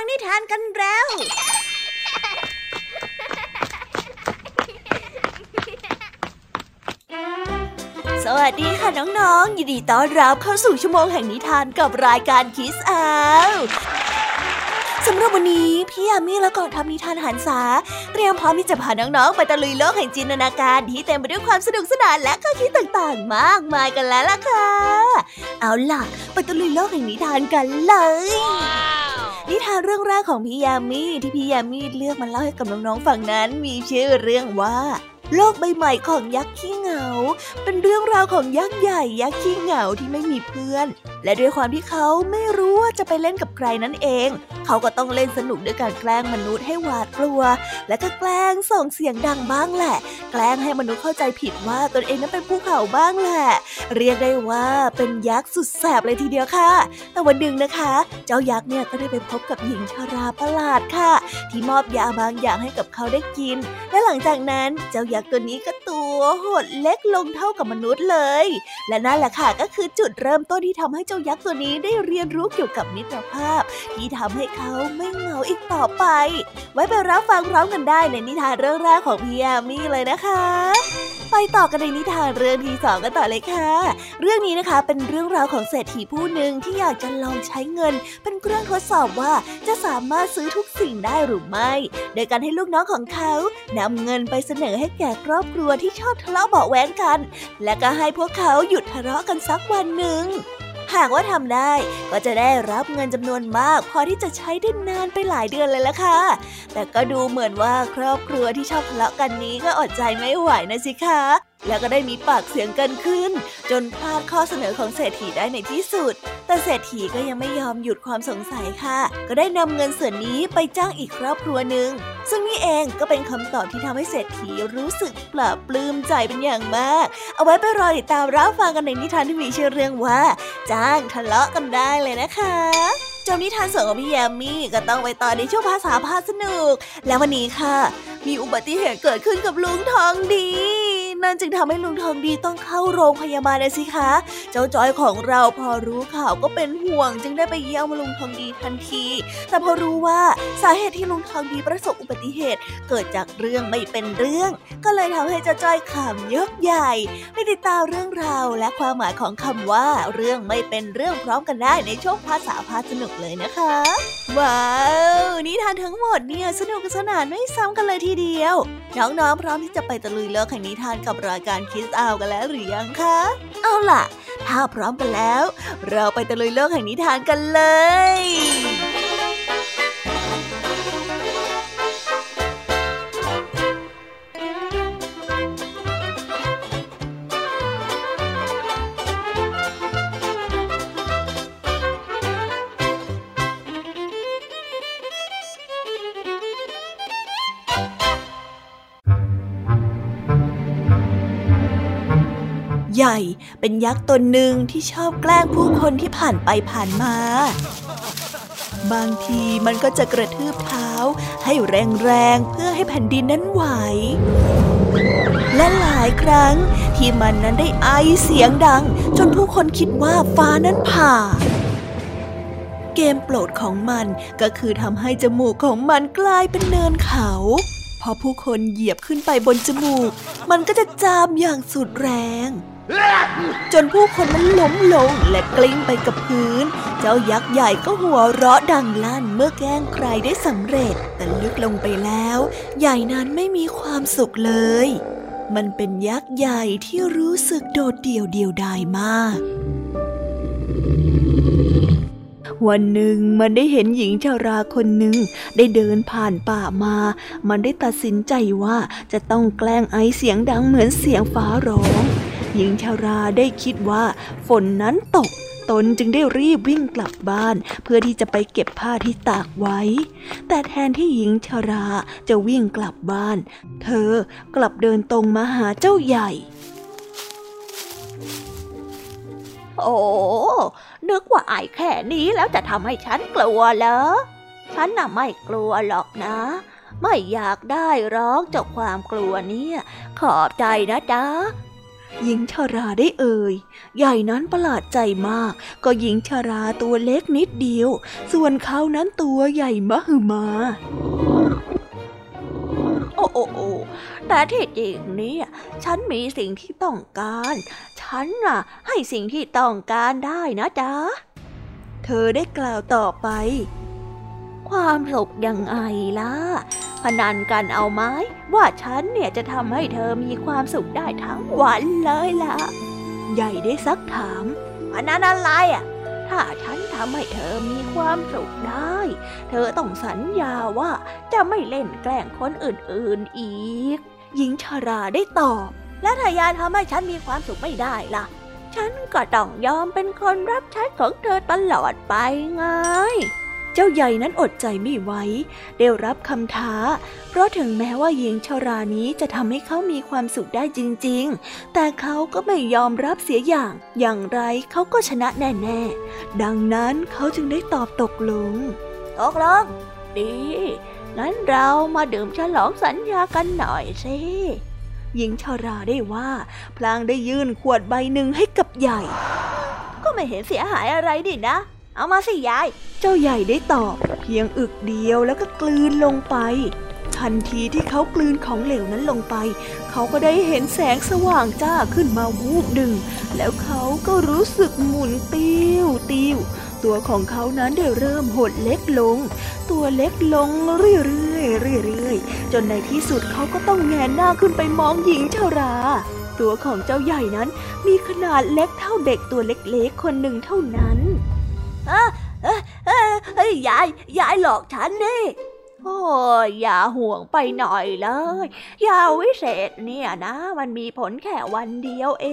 ฟังนิทานกันแล้ว สวัสดีค่ะน้องๆ ยินดีต้อนรับเข้าสู่ชั่วโมงแห่งนิทานกับรายการคิสอาสำหรับวันนี้พี่ยามีและกองทัพนิทานหันษาเตรียมพร้อมที่จะพาน้องๆ ไปตะลุยโลกแห่งจินตนาการที่เต็มไปด้วยความสนุกสนานและข้อคิดต่างๆ มากมายกันแล้วล่ะค่ะ เอาล่ะ ไปตะลุยโลกแห่งนิทานกันเลย นิทานเรื่องแรกของพี่ยามีที่พี่ยามีเลือกมาเล่าให้กับน้องๆฟังนั้น มีชื่อเรื่องว่า โลกใบใหม่ของยักษ์ขี้เงา เป็นเรื่องราวของยักษ์ใหญ่ยักษ์ขี้เหงาที่ไม่มีเพื่อน และด้วยความที่เขาไม่รู้ว่าจะไปเล่นกับใครนั่นเอง เขาก็ต้องเล่นสนุกด้วยการแกล้งมนุษย์ให้หวาดกลัว และก็แกล้งส่งเสียงดังบ้างแหละ แกล้งให้มนุษย์เข้าใจผิดว่าตนเองนั้นเป็นภูเขาบ้างแหละ เรียกได้ว่าเป็นยักษ์สุดแสบเลยทีเดียวค่ะ แต่วันหนึ่งนะคะ เจ้ายักษ์เนี่ยก็ได้ไปพบกับหญิงชาราประหลาดค่ะ ที่มอบยาบางอย่างให้กับเขาได้กิน และหลังจากนั้นเจ้ายักษ์ตัวนี้ก็ตัวหดเล็กลงเท่ากับมนุษย์เลย และนั่นแหละค่ะก็คือจุดเริ่มต้นที่ทำให้เจ้ายักษ์ตัวนี้ได้เรียนรู้เกี่ยวกับมิตรภาพ ที่ทำให้เขาไม่เหงาอีกต่อไป ไว้ไปรับฟังพร้อมกันได้ในนิทานเรื่องแรกของพี่ยามีเลยนะคะ ไปต่อกันในนิทานเรื่องที่สองกันต่อเลยค่ะ เรื่องนี้นะคะเป็นเรื่องราวของเศรษฐีผู้หนึ่งที่อยากจะลองใช้เงิน เป็นเครื่องทดสอบว่าจะสามารถซื้อทุกสิ่งได้หรือไม่ โดยการให้ลูกน้องของเขานำเงินไปเสนอให้แก่ครอบครัวที่ชอบทะเลาะเบาแหวงกัน และก็ให้พวกเขาหยุดทะเลาะกันสักวันหนึ่ง หากว่าทำได้ก็จะได้รับเงินจำนวนมาก พอที่จะใช้ได้นานไปหลายเดือนเลยละค่ะ แต่ก็ดูเหมือนว่าครอบครัวที่ชอบทะเลาะกันนี้ก็อดใจไม่ไหวนะสิคะ แล้วก็ได้มีปากเสียงกันขึ้น จนพลาดข้อเสนอของเศรษฐีได้ในที่สุด แต่เศรษฐีก็ยังไม่ยอมหยุดความสงสัยค่ะ ก็ได้นำเงินส่วนนี้ไปจ้างอีกครอบครัวหนึ่ง ซึ่งนี่เองก็เป็นคำตอบที่ทำให้เศรษฐีรู้สึกปลาบปลื้มใจเป็นอย่างมาก เอาไว้ไปรอติดตามรับฟังกันในนิทานที่มีชื่อเรื่องว่า จ้างทะเลาะกันได้เลยนะคะจบนิทานส่วนของพี่แยมมี่ก็ต้องไปต่อในช่วงภาษาพาสนุก แล้ววันนี้ค่ะ มีอุบัติเหตุเกิดขึ้นกับลุงทองดี นั่นจึงทำให้ลุงทองดีต้องเข้าโรงพยาบาลเลยสิคะ เจ้าจอยของเราพอรู้ข่าวก็เป็นห่วง จึงได้ไปเยี่ยมลุงทองดีทันที แต่พอรู้ว่าสาเหตุที่ลุงทองดีประสบอุบัติเหตุ เกิดจากเรื่องไม่เป็นเรื่อง ก็เลยทำให้เจ้าจ้อยขำยกใหญ่ไปติดตามเรื่องราวและความหมายของคำว่าเรื่องไม่เป็นเรื่องพร้อมกันได้ในช่วงภาษาพาสนุกเลยนะคะว้าว นิทานทั้งหมดเนี่ยสนุกสนานไม่ซ้ำกันเลยทีเดียว น้องๆพร้อมที่จะไปตะลุยโลกแห่งนิทานกับรายการคิสอาวกันแล้วหรือยังคะ เอาล่ะ ถ้าพร้อมกันแล้ว เราไปตะลุยโลกแห่งนิทานกันเลย ญ่ เป็นยักษ์ตนหนึ่งที่ชอบแกล้งผู้คนที่ผ่านไปผ่านมา บางทีมันก็จะกระทืบเท้า ให้แรงๆ เพื่อให้แผ่นดินนั้นไหว และหลายครั้งที่มันนั้นได้ไอเสียงดัง จนผู้คนคิดว่าฟ้านั้นผ่าเกมโปรดของมันก็คือทำให้จมูกของมันกลายเป็นเนินเขา พอผู้คนเหยียบขึ้นไปบนจมูก มันก็จะจามอย่างสุดแรง จนผู้คนนั้นล้มลงและกลิ้งไปกับพื้น เจ้ายักษ์ใหญ่ก็หัวเราะดังลั่นเมื่อแกล้งใครได้สำเร็จ แต่ลึกลงไปแล้ว ใหญ่นั้นไม่มีความสุขเลย มันเป็นยักษ์ใหญ่ที่รู้สึกโดดเดี่ยวเดียวดายมาก วันหนึ่งมันได้เห็นหญิงชาราคนหนึ่งได้เดินผ่านป่ามา มันได้ตัดสินใจว่าจะต้องแกล้งไอเสียงดังเหมือนเสียงฟ้าร้อง หญิงชาราได้คิดว่าฝนนั้นตกตนจึงได้รีบวิ่งกลับบ้าน เพื่อที่จะไปเก็บผ้าที่ตากไว้ แต่แทนที่หญิงชาราจะวิ่งกลับบ้าน เธอกลับเดินตรงมาหาเจ้าใหญ่ โอ้ นึกว่าไอ้แค่นี้แล้วจะทำให้ฉันกลัวเหรอ ฉันน่ะไม่กลัวหรอกนะ ไม่อยากได้ร้องจากความกลัวเนี่ย ขอบใจนะจ๊ะ หญิงชาราได้เอ่ย ใหญ่นั้นประหลาดใจมาก ก็หญิงชาราตัวเล็กนิดเดียว ส่วนเขานั้นตัวใหญ่มหึมา โอ้โอ้โอ้แต่ที่จริงเนี่ยฉันมีสิ่งที่ต้องการ ฉันน่ะ ให้สิ่งที่ต้องการได้นะจ๊ะ เธอได้กล่าวต่อไป ความสุขยังไงล่ะ พนันกันเอาไหมว่าฉันเนี่ยจะทำให้เธอมีความสุขได้ทั้งวันเลยล่ะ ใหญ่ได้ซักถาม พนันอะไรอะ ถ้าฉันทำให้เธอมีความสุขได้ เธอต้องสัญญาว่าจะไม่เล่นแกล้งคนอื่นๆอีก หญิงชาราได้ตอบ และถ้ายายทำให้ฉันมีความสุขไม่ได้ล่ะ ฉันก็ต้องยอมเป็นคนรับใช้ของเธอตลอดไปไง จ้าใหญ่นั้นอดใจไม่ไหวได้รับคำท้า เพราะถึงแม้ว่าหญิงชารานี้จะทำให้เขามีความสุขได้จริง ๆ แต่เขาก็ไม่ยอมรับเสียอย่าง อย่างไรเขาก็ชนะแน่ๆ ดังนั้นเขาจึงได้ตอบตกลง ตกลง ดีงั้นเรามาดื่มฉลองสัญญากันหน่อยสิหญิงชาราได้ว่า พลางได้ยื่นขวดใบหนึ่งให้กับใหญ่ ก็ไม่เห็นเสียหายอะไรดินะ เอามาสิยาย เจ้าใหญ่ได้ตอบเพียงอึกเดียวแล้วก็กลืนลงไป ทันทีที่เขากลืนของเหลวนั้นลงไป เขาก็ได้เห็นแสงสว่างจ้าขึ้นมาวูบหนึ่ง แล้วเขาก็รู้สึกหมุนติ้วติ้วตัวของเขานั้นได้เริ่มหดเล็กลง ตัวเล็กลงเรื่อยๆเรื่อยๆจนในที่สุดเขาก็ต้องแงนหน้าขึ้นไปมองหญิงชารา ตัวของเจ้าใหญ่นั้นมีขนาดเล็กเท่าเด็กตัวเล็กๆคนหนึ่งเท่านั้น ยยาย ยายหลอกฉันนี่โอ้ยอย่าห่วงไปหน่อยเลย ยาวิเศษเนี่ยนะ มันมีผลแค่วันเดียวเอ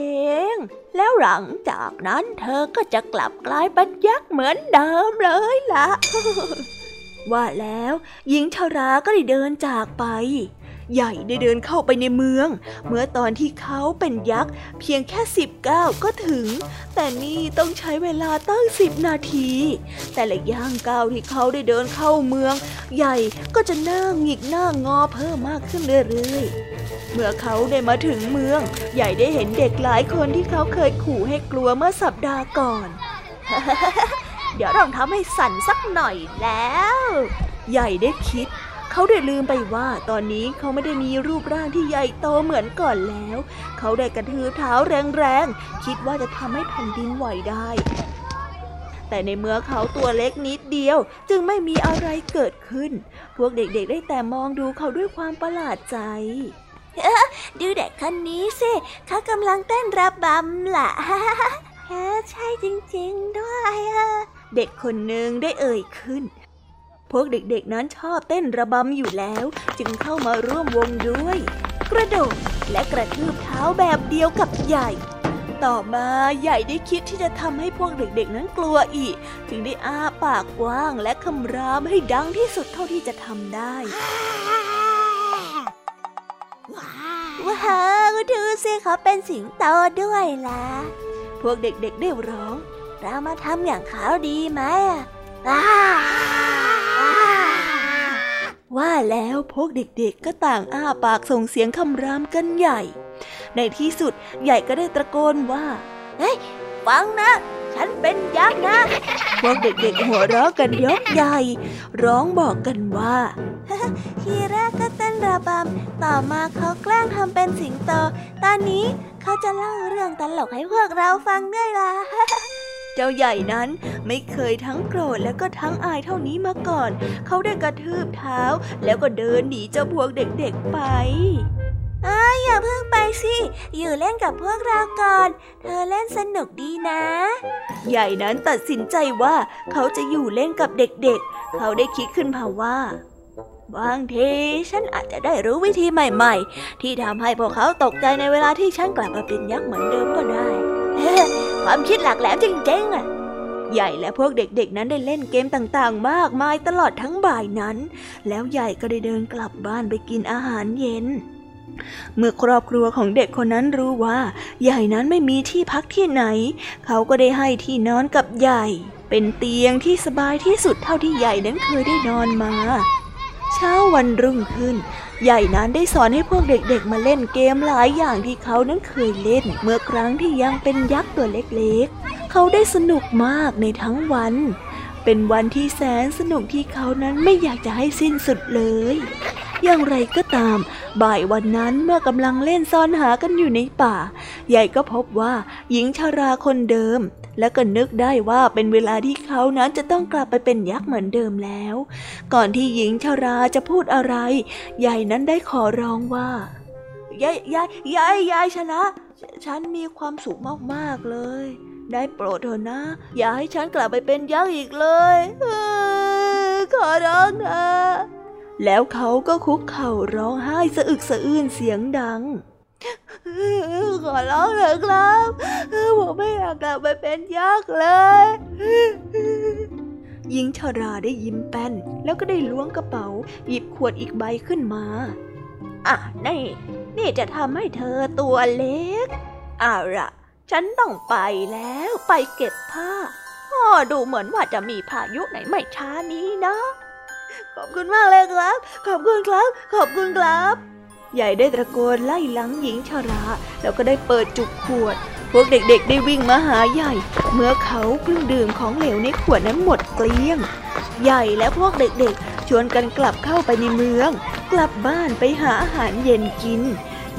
ง แล้วหลังจากนั้นเธอก็จะกลับกลายเป็นยักษ์เหมือนเดิมเลยล่ะ ว่าแล้วหญิงชราก็ได้เดินจากไป ใหญ่ได้เดินเข้าไปในเมือง เมื่อตอนที่เขาเป็นยักษ์ เพียงแค่สิบก้าวก็ถึง แต่นี่ต้องใช้เวลาตั้งสิบนาที แต่ละย่างก้าวที่เขาได้เดินเข้าเมือง ใหญ่ก็จะหน้าหงิกหน้างอเพิ่มมากขึ้นเรื่อยๆ เมื่อเขาได้มาถึงเมือง ใหญ่ได้เห็นเด็กหลายคนที่เขาเคยขู่ให้กลัวเมื่อสัปดาห์ก่อน เดี๋ยวต้องทำให้สั่นสักหน่อยแล้ว ใหญ่ได้คิด เขาได้ลืมไปว่าตอนนี้เขาไม่ได้มีรูปร่างที่ใหญ่โตเหมือนก่อนแล้ว เขาได้กระทืบเท้าแรงๆ คิดว่าจะทำให้แผ่นดินไหวได้ แต่ในเมื่อเขาตัวเล็กนิดเดียว จึงไม่มีอะไรเกิดขึ้น พวกเด็กๆได้แต่มองดูเขาด้วยความประหลาดใจดูเด็กคนนี้สิเขากำลังเต้นระบำล่ะใช่จริงๆด้วยเด็กคนหนึ่งได้เอ่ยขึ้น พวกเด็กๆนั้นชอบเต้นระบำอยู่แล้ว จึงเข้ามาร่วมวงด้วย กระโดดและกระทืบเท้าแบบเดียวกับใหญ่ ต่อมาใหญ่ได้คิดที่จะทำให้พวกเด็กๆนั้นกลัวอีก จึงได้อ้าปากกว้างและคำรามให้ดังที่สุดเท่าที่จะทำได้ว้าวดูสิเขาเป็นสิงโตด้วยล่ะ พวกเด็กๆได้ร้อง เรามาทำอย่างเขาดีไหมอะ ว่าแล้วพวกเด็กๆก็ต่างอ้าปากส่งเสียงคำรามกันใหญ่ ในที่สุดใหญ่ก็ได้ตะโกนว่า เฮ้ย ฟังนะ ฉันเป็นยักษ์นะ พวกเด็กๆหัวเราะกันยกใหญ่ ร้องบอกกันว่าทีแรกก็เต้นระบำ ต่อมาเขาแกล้งทำเป็นสิงโต ตอนนี้เขาจะเล่าเรื่องตลกให้พวกเราฟังด้วยล่ะ เจ้าใหญ่นั้นไม่เคยทั้งโกรธและก็ทั้งอายเท่านี้มาก่อน เขาได้กระทืบเท้า แล้วก็เดินหนีเจ้าพวกเด็กๆไปอ้าอย่าเพิ่งไปสิ อยู่เล่นกับพวกเราก่อน เธอเล่นสนุกดีนะ ใหญ่นั้นตัดสินใจว่าเขาจะอยู่เล่นกับเด็กๆ เขาได้คิดขึ้นมาว่าบางทีฉันอาจจะได้รู้วิธีใหม่ๆ ที่ทำให้พวกเขาตกใจในเวลาที่ฉันกลับมาเป็นยักษ์เหมือนเดิมก็ได้ ความคิดหลักแหลมจริงๆอะใหญ่และพวกเด็กๆนั้นได้เล่นเกมต่างๆ มากมายตลอดทั้งบ่ายนั้น แล้วใหญ่ก็ได้เดินกลับบ้านไปกินอาหารเย็น เมื่อครอบครัวของเด็กคนนั้นรู้ว่า ใหญ่นั้นไม่มีที่พักที่ไหน เขาก็ได้ให้ที่นอนกับใหญ่ เป็นเตียงที่สบายที่สุดเท่าที่ใหญ่นั้นเคยได้นอนมา เช้าวันรุ่งขึ้น ใหญ่นั้นได้สอนให้พวกเด็กๆมาเล่นเกมหลายอย่างที่เขานั้นเคยเล่น เมื่อครั้งที่ยังเป็นยักษ์ตัวเล็กๆ เขาได้สนุกมากในทั้งวัน เป็นวันที่แสนสนุกที่เขานั้นไม่อยากจะให้สิ้นสุดเลย อย่างไรก็ตาม บ่ายวันนั้นเมื่อกำลังเล่นซ่อนหากันอยู่ในป่า ใหญ่ก็พบว่าหญิงชาราคนเดิม และก็นึกได้ว่าเป็นเวลาที่เขานั้นจะต้องกลับไปเป็นยักษ์เหมือนเดิมแล้ว ก่อนที่หญิงชราจะพูดอะไร ยายนั้นได้ขอร้องว่ายายยายยายยายชนะ ฉันมีความสุขมากๆเลย ได้โปรดเถอะนะ อย่าให้ฉันกลับไปเป็นยักษ์อีกเลยขอร้องเถอะแล้วเขาก็คุกเข่าร้องไห้สะอึกสะอื้นเสียงดัง ขอร้องเถอะครับผมไม่อยากกลับไปเป็นยักษ์เลยหญิงชาราได้ยิ้มแป้น แล้วก็ได้ล้วงกระเป๋า หยิบขวดอีกใบขึ้นมา อะนี่ นี่จะทำให้เธอตัวเล็กเอาละฉันต้องไปแล้วไปเก็บผ้าอ๋อดูเหมือนว่าจะมีพายุไหนไม่ช้านี้นะ ขอบคุณมากเลยครับ ขอบคุณครับ ขอบคุณครับ ใหญ่ได้ตะโกนไล่หลังหญิงชรา แล้วก็ได้เปิดจุกขวด พวกเด็กๆได้วิ่งมาหาใหญ่ เมื่อเขาเพิ่งดื่มของเหลวในขวดนั้นหมดเกลี้ยง ใหญ่และพวกเด็กๆ ชวนกันกลับเข้าไปในเมือง กลับบ้านไปหาอาหารเย็นกิน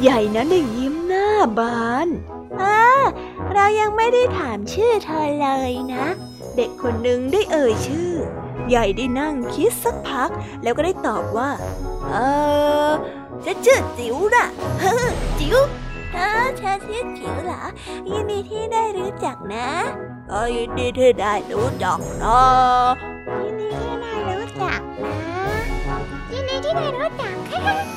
ใหญ่นั้นได้ยิ้มหน้าบานอ่าเรายังไม่ได้ถามชื่อเธอเลยนะ เด็กคนหนึ่งได้เอ่ยชื่อ ใหญ่ได้นั่งคิดสักพัก แล้วก็ได้ตอบว่า เออฉันชื่อจิ๋วนะเฮ้จิ๋วเออฉันชื่อจิ๋วเหรอยินดีที่ได้รู้จักนะเออยินดีที่ได้รู้จักนะยินดีที่ได้รู้จักนะยินดีที่ได้รู้จัก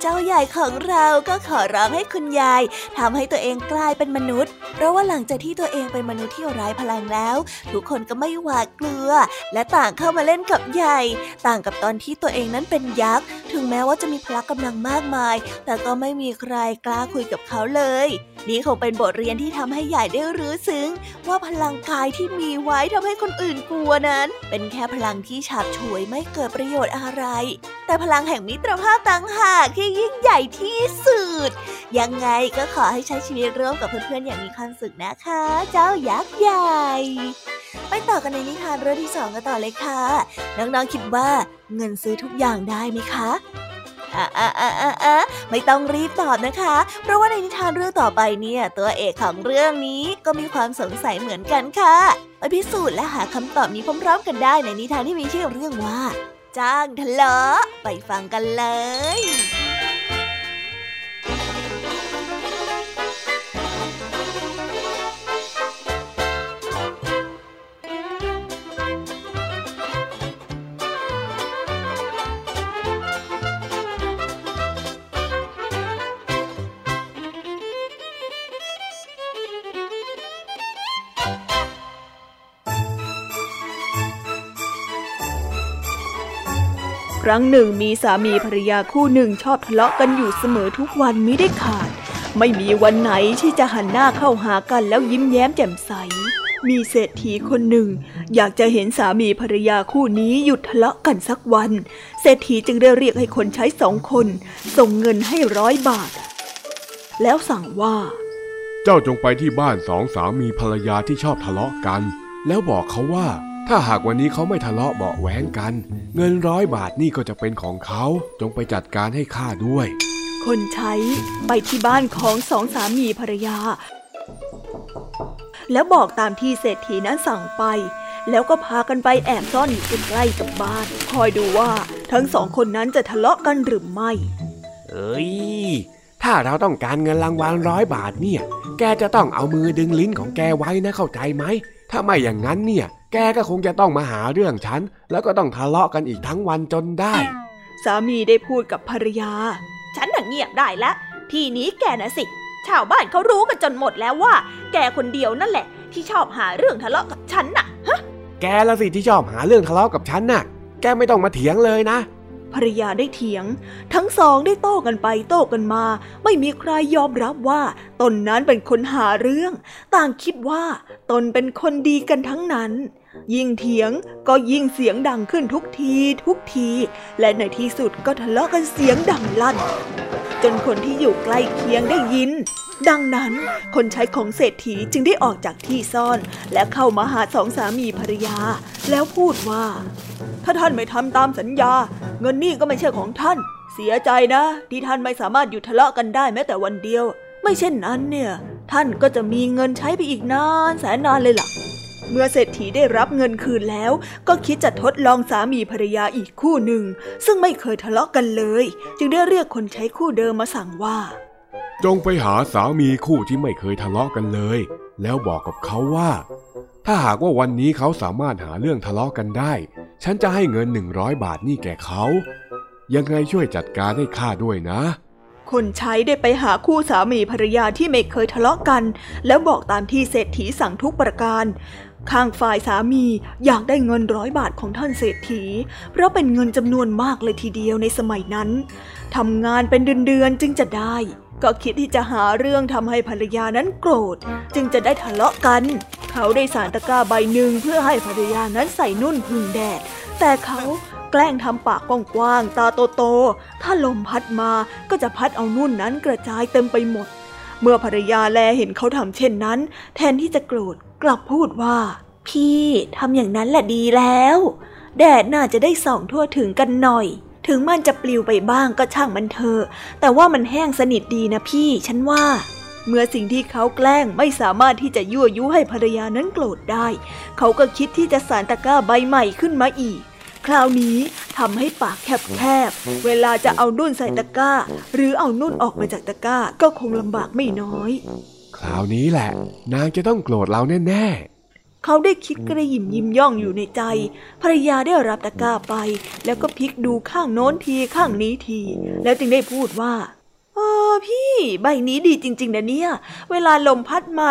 เจ้าใหญ่ของเราก็ขอร้องให้คุณยายทำให้ตัวเองกลายเป็นมนุษย์ เพราะว่าหลังจากที่ตัวเองเป็นมนุษย์ที่ไร้พลังแล้ว ทุกคนก็ไม่หวาดกลัว และต่างเข้ามาเล่นกับใหญ่ ต่างกับตอนที่ตัวเองนั้นเป็นยักษ์ ถึงแม้ว่าจะมีพละกำลังมากมาย แต่ก็ไม่มีใครกล้าคุยกับเขาเลย นี่คงเป็นบทเรียนที่ทำให้ใหญ่ได้รู้ซึ้ง ว่าพลังกายที่มีไว้ทำให้คนอื่นกลัวนั้น เป็นแค่พลังที่ฉาบฉวยไม่เกิดประโยชน์อะไร แต่พลังแห่งมิตรภาพต่างหากที่ยิ่งใหญ่ที่สุด ยังไงก็ขอให้ใช้ชีวิตร่วมกับเพื่อนๆอย่างมีความสุขนะคะ เจ้ายักษ์ใหญ่ ไปต่อกันในนิทานเรื่องที่สองกันต่อเลยค่ะ น้องๆคิดว่าเงินซื้อทุกอย่างได้ไหมคะ อะอะอะอะอะไม่ต้องรีบตอบนะคะ เพราะว่าในนิทานเรื่องต่อไปเนี่ย ตัวเอกของเรื่องนี้ก็มีความสงสัยเหมือนกันค่ะไปพิสูจน์และหาคำตอบนี้พร้อมๆ กันได้ในนิทานที่มีชื่อเรื่องว่า จ้างทะเลาะไปฟังกันเลย ครั้งหนึ่งมีสามีภรรยาคู่หนึ่งชอบทะเลาะกันอยู่เสมอทุกวันมิได้ขาด ไม่มีวันไหนที่จะหันหน้าเข้าหากันแล้วยิ้มแย้มแจ่มใส มีเศรษฐีคนหนึ่ง อยากจะเห็นสามีภรรยาคู่นี้หยุดทะเลาะกันสักวัน เศรษฐีจึงได้เรียกให้คนใช้สองคน ส่งเงินให้ร้อยบาท แล้วสั่งว่า เจ้าจงไปที่บ้านสองสามีภรรยาที่ชอบทะเลาะกัน แล้วบอกเขาว่า ถ้าหากวันนี้เขาไม่ทะเลาะเบาแหวงกัน เงินร้อยบาทนี่ก็จะเป็นของเขาจงไปจัดการให้ข้าด้วย คนใช้ไปที่บ้านของสองสามีภรรยา แล้วบอกตามที่เศรษฐีนั้นสั่งไป แล้วก็พากันไปแอบซ่อนอยู่ใกล้กับบ้าน คอยดูว่าทั้งสองคนนั้นจะทะเลาะกันหรือไม่ เอ้ยถ้าเราต้องการเงินรางวัลร้อยบาทเนี่ย แกจะต้องเอามือดึงลิ้นของแกไว้นะเข้าใจไหม ถ้าไม่อย่างนั้นเนี่ย แกก็คงจะต้องมาหาเรื่องฉัน แล้วก็ต้องทะเลาะกันอีกทั้งวันจนได้ สามีได้พูดกับภรรยา ฉันน่ะเงียบได้แล้วทีนี้แกนะสิ ชาวบ้านเขารู้กันจนหมดแล้วว่า แกคนเดียวนั่นแหละ ที่ชอบหาเรื่องทะเลาะกับฉันน่ะฮะ แกละสิที่ชอบหาเรื่องทะเลาะกับฉันน่ะ แกกไม่ต้องมาเถียงเลยนะ ภรรยาได้เถียง ทั้งสองได้โต้กันไปโต้กันมา ไม่มีใครยอมรับว่า ตนนั้นเป็นคนหาเรื่อง ต่างคิดว่า ตนเป็นคนดีกันทั้งนั้น ยิ่งเถียงก็ยิ่งเสียงดังขึ้นทุกทีทุกที และในที่สุดก็ทะเลาะกันเสียงดังลั่น จนคนที่อยู่ใกล้เคียงได้ยิน ดังนั้นคนใช้ของเศรษฐีจึงได้ออกจากที่ซ่อน และเข้ามาหาสองสามีภรรยา แล้วพูดว่า ถ้าท่านไม่ทำตามสัญญา เงินนี่ก็ไม่ใช่ของท่าน เสียใจนะ ที่ท่านไม่สามารถหยุดทะเลาะกันได้แม้แต่วันเดียว ไม่เช่นนั้นเนี่ย ท่านก็จะมีเงินใช้ไปอีกนานแสนนานเลยล่ะเมื่อเศรษฐีได้รับเงินคืนแล้ว ก็คิดจะทดลองสามีภรรยาอีกคู่หนึ่ง ซึ่งไม่เคยทะเลาะกันเลย จึงได้เรียกคนใช้คู่เดิมมาสั่งว่า จงไปหาสามีคู่ที่ไม่เคยทะเลาะกันเลย แล้วบอกกับเขาว่า ถ้าหากว่าวันนี้เขาสามารถหาเรื่องทะเลาะกันได้ ฉันจะให้เงินหนึ่งร้อยบาทนี่แก่เขา ยังไงช่วยจัดการให้ข้าด้วยนะ คนใช้ได้ไปหาคู่สามีภรรยาที่ไม่เคยทะเลาะกัน แล้วบอกตามที่เศรษฐีสั่งทุกประการข้างฝ่ายสามีอยากได้เงินร้อยบาทของท่านเศรษฐี เพราะเป็นเงินจำนวนมากเลยทีเดียวในสมัยนั้นทำงานเป็นเดือนๆจึงจะได้ ก็คิดที่จะหาเรื่องทำให้ภรรยานั้นโกรธ จึงจะได้ทะเลาะกัน เขาได้สารตะกร้าใบหนึ่งเพื่อให้ภรรยานั้นใส่นุ่นพึ่งแดด แต่เขาแกล้งทำปากกว้างๆตาโตๆถ้าลมพัดมาก็จะพัดเอานุ่นนั้นกระจายเต็มไปหมด เมื่อภรรยาแลเห็นเขาทำเช่นนั้น แทนที่จะโกรธกลับพูดว่า พี่ทำอย่างนั้นแหละดีแล้ว แดดน่าจะได้ส่องทั่วถึงกันหน่อย ถึงมันจะปลิวไปบ้างก็ช่างมันเถอะ แต่ว่ามันแห้งสนิทดีนะพี่ ฉันว่า เมื่อสิ่งที่เขาแกล้งไม่สามารถที่จะยั่วยุให้ภรรยานั้นโกรธได้ เขาก็คิดที่จะสารตะกร้าใบใหม่ขึ้นมาอีก คราวนี้ทำให้ปากแคบๆ เวลาจะเอานุ่นใส่ตะกร้า หรือเอานุ่นออกมาจากตะกร้าก็คงลำบากไม่น้อย คราวนี้แหละ นางจะต้องโกรธเราแน่ๆ เขาได้คิดกระยิมยิ้มย่องอยู่ในใจ ภรรยาได้รับตะกร้าไป แล้วก็พลิกดูข้างโน้นทีข้างนี้ที แล้วจึงได้พูดว่าเออพี่ใบนี้ดีจริง ๆนะเนี่ย เวลาลมพัดมา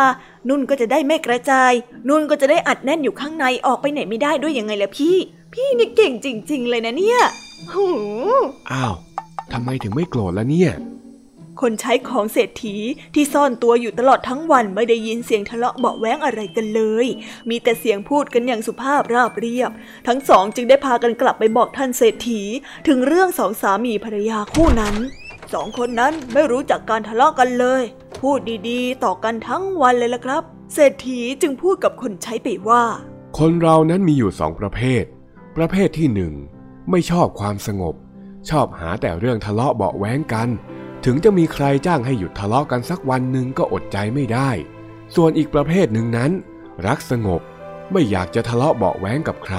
นุ่นก็จะได้ไม่กระจาย นุ่นก็จะได้อัดแน่นอยู่ข้างในออกไปไหนไม่ได้ด้วยยังไงล่ะพี่ พี่นี่เก่งจริง ๆ เลยนะเนี่ยหูอ้าวทำไมถึงไม่โกรธละเนี่ย คนใช้ของเศรษฐีที่ซ่อนตัวอยู่ตลอดทั้งวันไม่ได้ยินเสียงทะเลาะเบาแว้งอะไรกันเลย มีแต่เสียงพูดกันอย่างสุภาพราบเรียบ ทั้งสองจึงได้พากันกลับไปบอกท่านเศรษฐี ถึงเรื่องสองสามีภรรยาคู่นั้นสองคนนั้นไม่รู้จักการทะเลาะกันเลย พูดดีๆ ต่อกันทั้งวันเลยละครับ เศรษฐีจึงพูดกับคนใช้ไปว่า คนเรานั้นมีอยู่สองประเภท ประเภทที่หนึ่งไม่ชอบความสงบ ชอบหาแต่เรื่องทะเลาะเบาแว้งกัน ถึงจะมีใครจ้างให้หยุดทะเลาะกันสักวันหนึ่งก็อดใจไม่ได้ ส่วนอีกประเภทหนึ่งนั้น รักสงบ ไม่อยากจะทะเลาะเบาแว้งกับใคร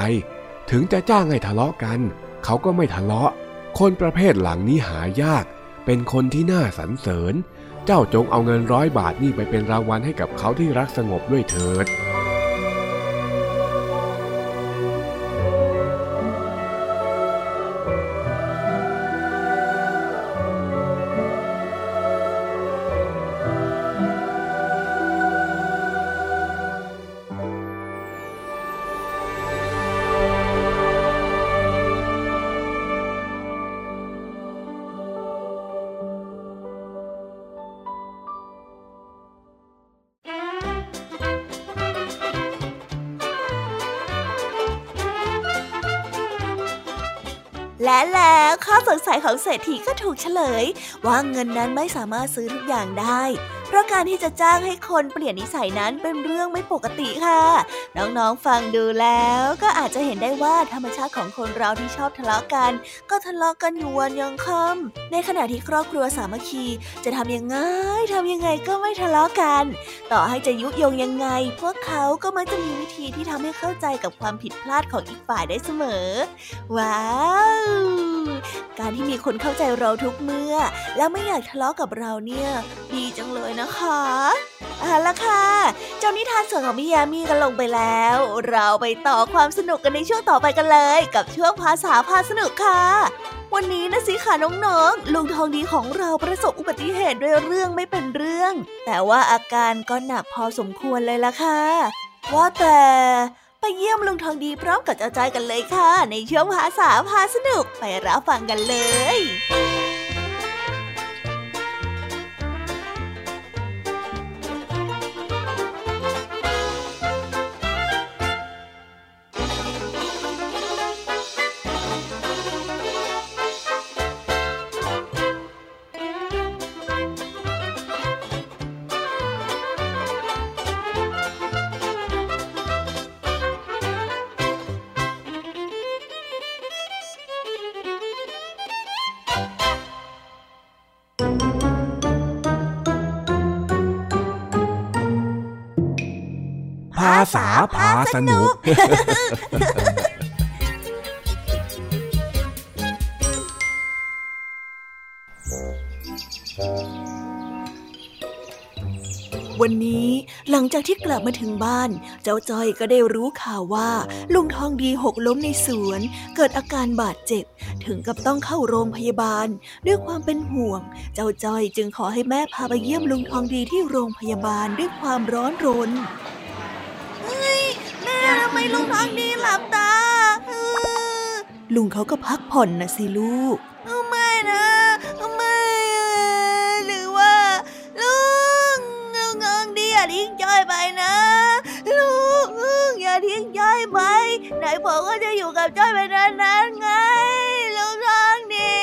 ถึงจะจ้างให้ทะเลาะกัน เขาก็ไม่ทะเลาะ คนประเภทหลังนี้หายาก เป็นคนที่น่าสรรเสริญ เจ้าจงเอาเงินร้อยบาทนี่ไปเป็นรางวัลให้กับเขาที่รักสงบด้วยเถิด และแล้วข้อสงสัยของเศรษฐีก็ถูกเฉลย ว่าเงินนั้นไม่สามารถซื้อทุกอย่างได้ เพราะการที่จะจ้างให้คนเปลี่ยนนิสัยนั้นเป็นเรื่องไม่ปกติค่ะ น้องๆฟังดูแล้วก็อาจจะเห็นได้ว่าธรรมชาติของคนเราที่ชอบทะเลาะกัน ก็ทะเลาะกันอยู่วันยังค่ำในขณะที่ครอบครัวสามัคคีจะทำยังไงทำยังไงก็ไม่ทะเลาะกัน ต่อให้จะยุยงยังไง พวกเขาก็มักจะมีวิธีที่ทำให้เข้าใจกับความผิดพลาดของอีกฝ่ายได้เสมอ ว้าวการที่มีคนเข้าใจเราทุกเมื่อ แล้วไม่อยากทะเลาะกับเราเนี่ย ดีจังเลยนะคะเอาละค่ะ เจ้านิทานส่วนของพี่ยามีกันลงไปแล้ว เราไปต่อความสนุกกันในช่วงต่อไปกันเลย กับช่วงภาษาพาสนุกค่ะ วันนี้นะสิค่ะน้องๆลุงทองดีของเราประสบอุบัติเหตุด้วยเรื่องไม่เป็นเรื่อง แต่ว่าอาการก็หนักพอสมควรเลยล่ะค่ะ ว่าแต่ไปเยี่ยมลุงทองดีพร้อมกับเจ้าจ้อยกันเลยค่ะ ในช่วงภาษาพาสนุกไปรับฟังกันเลยาษาพาสนุกวันนี้หลังจากที่กลับมาถึงบ้าน เจ้าจ้อยก็ได้รู้ข่าวว่า ลุงทองดีหกล้มในสวน เกิดอาการบาดเจ็บ ถึงกับต้องเข้าโรงพยาบาล ด้วยความเป็นห่วง เจ้าจ้อยจึงขอให้แม่พาไปเยี่ยมลุงทองดีที่โรงพยาบาลด้วยความร้อนรน ไมลุงทองดีหลับตาลุงเขาก็พักผ่อนนะสิลูกไม่นะไม่หรือว่า ลุงลุงทองดีอย่าทิ้งจ้อยไปนะลุงอย่าทิ้งจ้อยไปไหนบอกว่าจะอยู่กับจ้อยไปนานๆไงลุงทองดี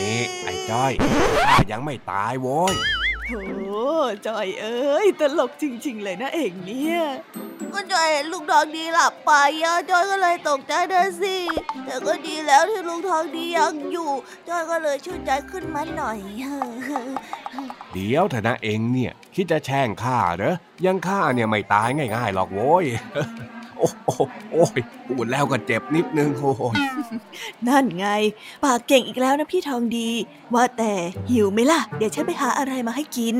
นี่ไอ้จ้อยข้ายังไม่ตายโว้ยโถจอยเอ้ยตลกจริง ๆ เลยนะเองเนี่ย ก็จอยเห็นลุงทองดีหลับไปอะจอยก็เลยตกใจนะสิแต่ก็ดีแล้วที่ลุงทองดียังอยู่จอยก็เลยชื่นใจขึ้นมาหน่อยเดี๋ยวเถอะนะเองเนี่ย คิดจะแช่งข้าเหรอยังข้าเนี่ยไม่ตายง่ายๆหรอกโว้ย โอ้โหโอ้ยพูดแล้วก็เจ็บนิดนึงโอ้ยนั่นไง ปากเก่งอีกแล้วนะพี่ทองดี ว่าแต่หิวไหมล่ะ เดี๋ยวฉันไปหาอะไรมาให้กิน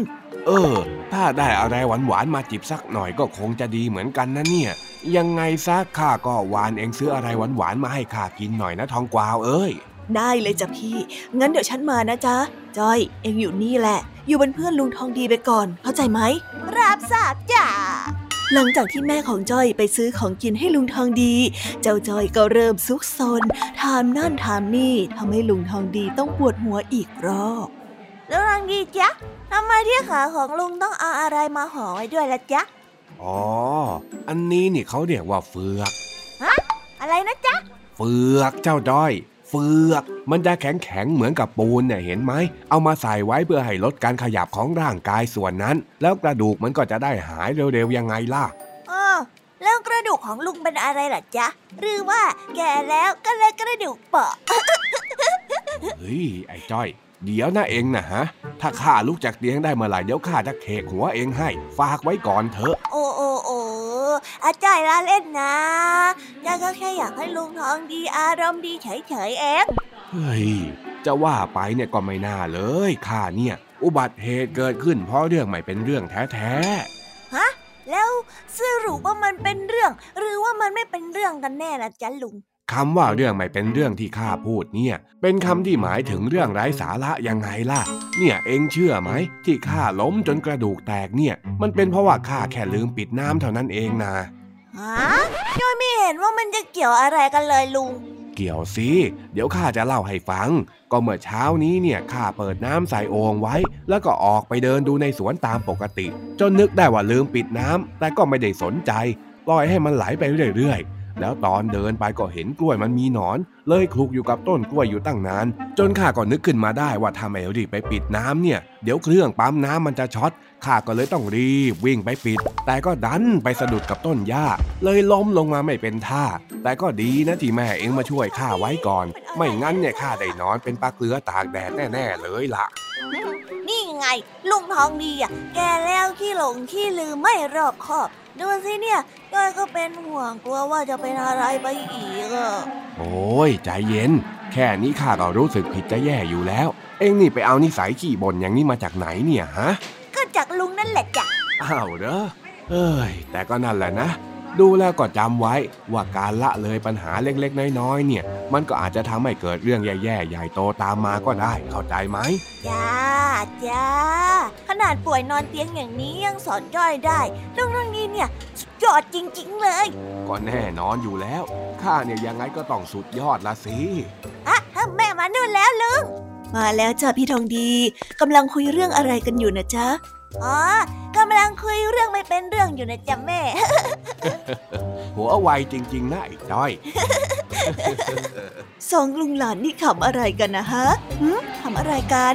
เออ ถ้าได้อะไรหวานๆมาจิบสักหน่อยก็คงจะดีเหมือนกันนะเนี่ย ยังไงซะข้าก็วานเองซื้ออะไรหวานๆมาให้ข้ากินหน่อยนะทองกวาวเอ้ยได้เลยจ้ะพี่ งั้นเดี๋ยวฉันมานะจ๊ะจอย เอ็งอยู่นี่แหละ อยู่เป็นเพื่อนลุงทองดีไปก่อน เข้าใจไหม รับทราบจ้ะ หลังจากที่แม่ของจ้อยไปซื้อของกินให้ลุงทองดี เจ้าจ้อยก็เริ่มซุกซนถามนั่นถามนี่ทำให้ลุงทองดีต้องปวดหัวอีกรอบลุงทองดีจ๊ะทำไมที่ขาของลุงต้องเอาอะไรมาห่อไว้ด้วยล่ะจ๊ะอ๋อ อันนี้นี่เขาเรียกว่าเฟือกอะไรนะจ๊ะ เฟือกเจ้าด้อย เฟือก มันจะแข็งแข็งๆเหมือนกับปูนเนี่ยเห็นไหม เอามาใส่ไว้เพื่อให้ลดการขยับของร่างกายส่วนนั้น แล้วกระดูกมันก็จะได้หายเร็วๆยังไงล่ะอ๋อแล้วกระดูกของลุงเป็นอะไรล่ะจ๊ะ หรือว่าแก่แล้วก็เลยกระดูกเปราะเฮ้ยไอ้จ้อย เดี๋ยวนะเองนะฮะ ถ้าข้าลุกจากเตียงได้เมื่อไหร่เดี๋ยวข้าจะเคกหัวเองให้ ฝากไว้ก่อนเถอะโอ้โอ้โอ้ อาจารย์ละเล่นนะยายก็แค่อยากให้ลุงทองดีอารมณ์ดีเฉยๆเองเฮ้ยจะว่าไปเนี่ยก็ไม่น่าเลยข้าเนี่ย อุบัติเหตุเกิดขึ้นเพราะเรื่องไม่เป็นเรื่องแท้ๆฮะแล้วสรุปว่ามันเป็นเรื่อง หรือว่ามันไม่เป็นเรื่องกันแน่ล่ะจ๊ะลุง คำว่าเรื่องไม่เป็นเรื่องที่ข้าพูดเนี่ย เป็นคำที่หมายถึงเรื่องไร้สาระยังไงล่ะ เนี่ยเองเชื่อไหม ที่ข้าล้มจนกระดูกแตกเนี่ย มันเป็นเพราะว่าข้าแค่ลืมปิดน้ำเท่านั้นเองนะฮะยายไม่เห็นว่ามันจะเกี่ยวอะไรกันเลยลุง เกี่ยวสิเดี๋ยวข้าจะเล่าให้ฟัง ก็เมื่อเช้านี้เนี่ยข้าเปิดน้ำใส่โอ่งไว้ แล้วก็ออกไปเดินดูในสวนตามปกติ จนนึกได้ว่าลืมปิดน้ำแต่ก็ไม่ได้สนใจ ปล่อยให้มันไหลไปเรื่อยๆ แล้วตอนเดินไปก็เห็นกล้วยมันมีหนอน เลยคลุกอยู่กับต้นกล้วยอยู่ตั้งนาน จนข้าก็นึกขึ้นมาได้ว่าถ้าไม่รีบไปปิดน้ำเนี่ย เดี๋ยวเครื่องปั๊มน้ำมันจะช็อตข้าก็เลยต้องรีบวิ่งไปปิด แต่ก็ดันไปสะดุดกับต้นหญ้า เลยล้มลงมาไม่เป็นท่า แต่ก็ดีนะที่แม่เองมาช่วยข้าไว้ก่อน ไม่งั้นเนี่ยข้าได้นอนเป็นปลาเกลือตากแดดแน่ๆเลยล่ะนี่ไงลุงทองดีอะแกแล้วขี้หลงขี้ลืมไม่รอบคอบ ดูสิเนี่ยยายก็เป็นห่วงกลัวว่าจะเป็นอะไรไปอีกอะโอ้ยใจเย็น แค่นี้ข้าก็รู้สึกผิดจะแย่อยู่แล้ว เองนี่ไปเอานิสัยขี้บ่นอย่างนี้มาจากไหนเนี่ยฮะ ก็จากลุงนั่นแหละจ้ะอ้าวเหรอเอ้ยแต่ก็นั่นแหละนะ ดูแล้วก็จำไว้ว่าการละเลยปัญหาเล็กๆ น้อยๆ เนี่ย มันก็อาจจะทำให้เกิดเรื่องแย่ๆ ใหญ่โตตามมาก็ได้เข้าใจไหมจ้าจ้าขนาดป่วยนอนเตียงอย่างนี้ยังสอนย่อยได้เรื่องเรื่องนี้เนี่ยสุดยอดจริง ๆ เลย ก็แน่นอนอยู่แล้วข้าเนี่ยยังไงก็ต้องสุดยอดละสิอะแม่มานู่นแล้วลุงมาแล้วจ้าพี่ทองดีกำลังคุยเรื่องอะไรกันอยู่นะจ๊ะ อ๋อกำลังคุยเรื่องไม่เป็นเรื่องอยู่นะจ๊ะแม่ หัวไวจริง ๆ นะไอ้จ้อยสองลุงหลานนี่ขำอะไรกันนะฮะหืมขำอะไรกัน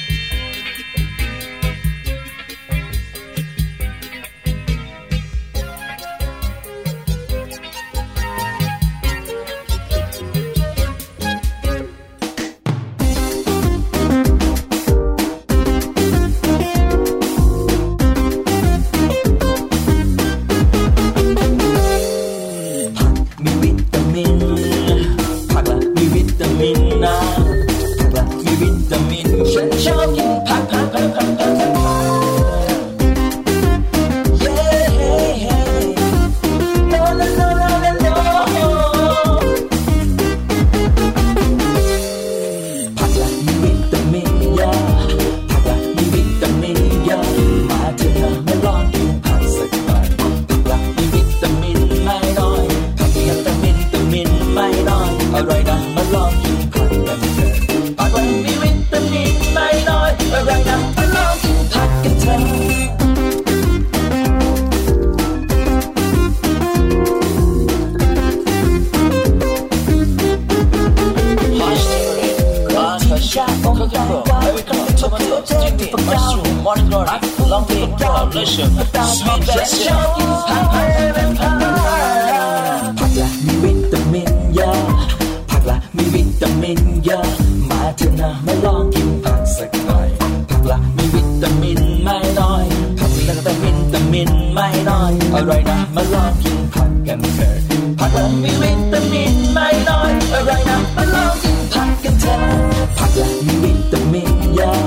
ไม่น้อยอร่อยนะมาลองกินผักกันเถอะผักละมีวิตามินไม่น้อยอร่อยนะมาลองกินผักกันเถอะผักละมีวิตามินเยอะ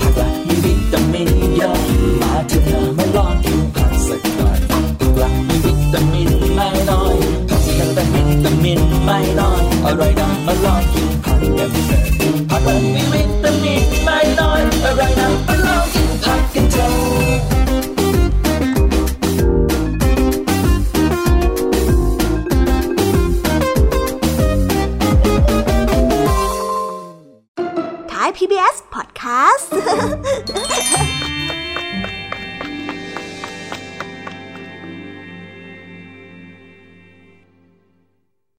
ผักละมีวิตามินเยอะมาเถอะนะมาลองกินผักสักหน่อยผักละมีวิตามินไม่น้อยผักมีวิตามินวิตามินไม่น้อยอร่อยนะมาลองกินผักกันเถอะผักละมีวิตามินไม่น้อยอร่อยนะ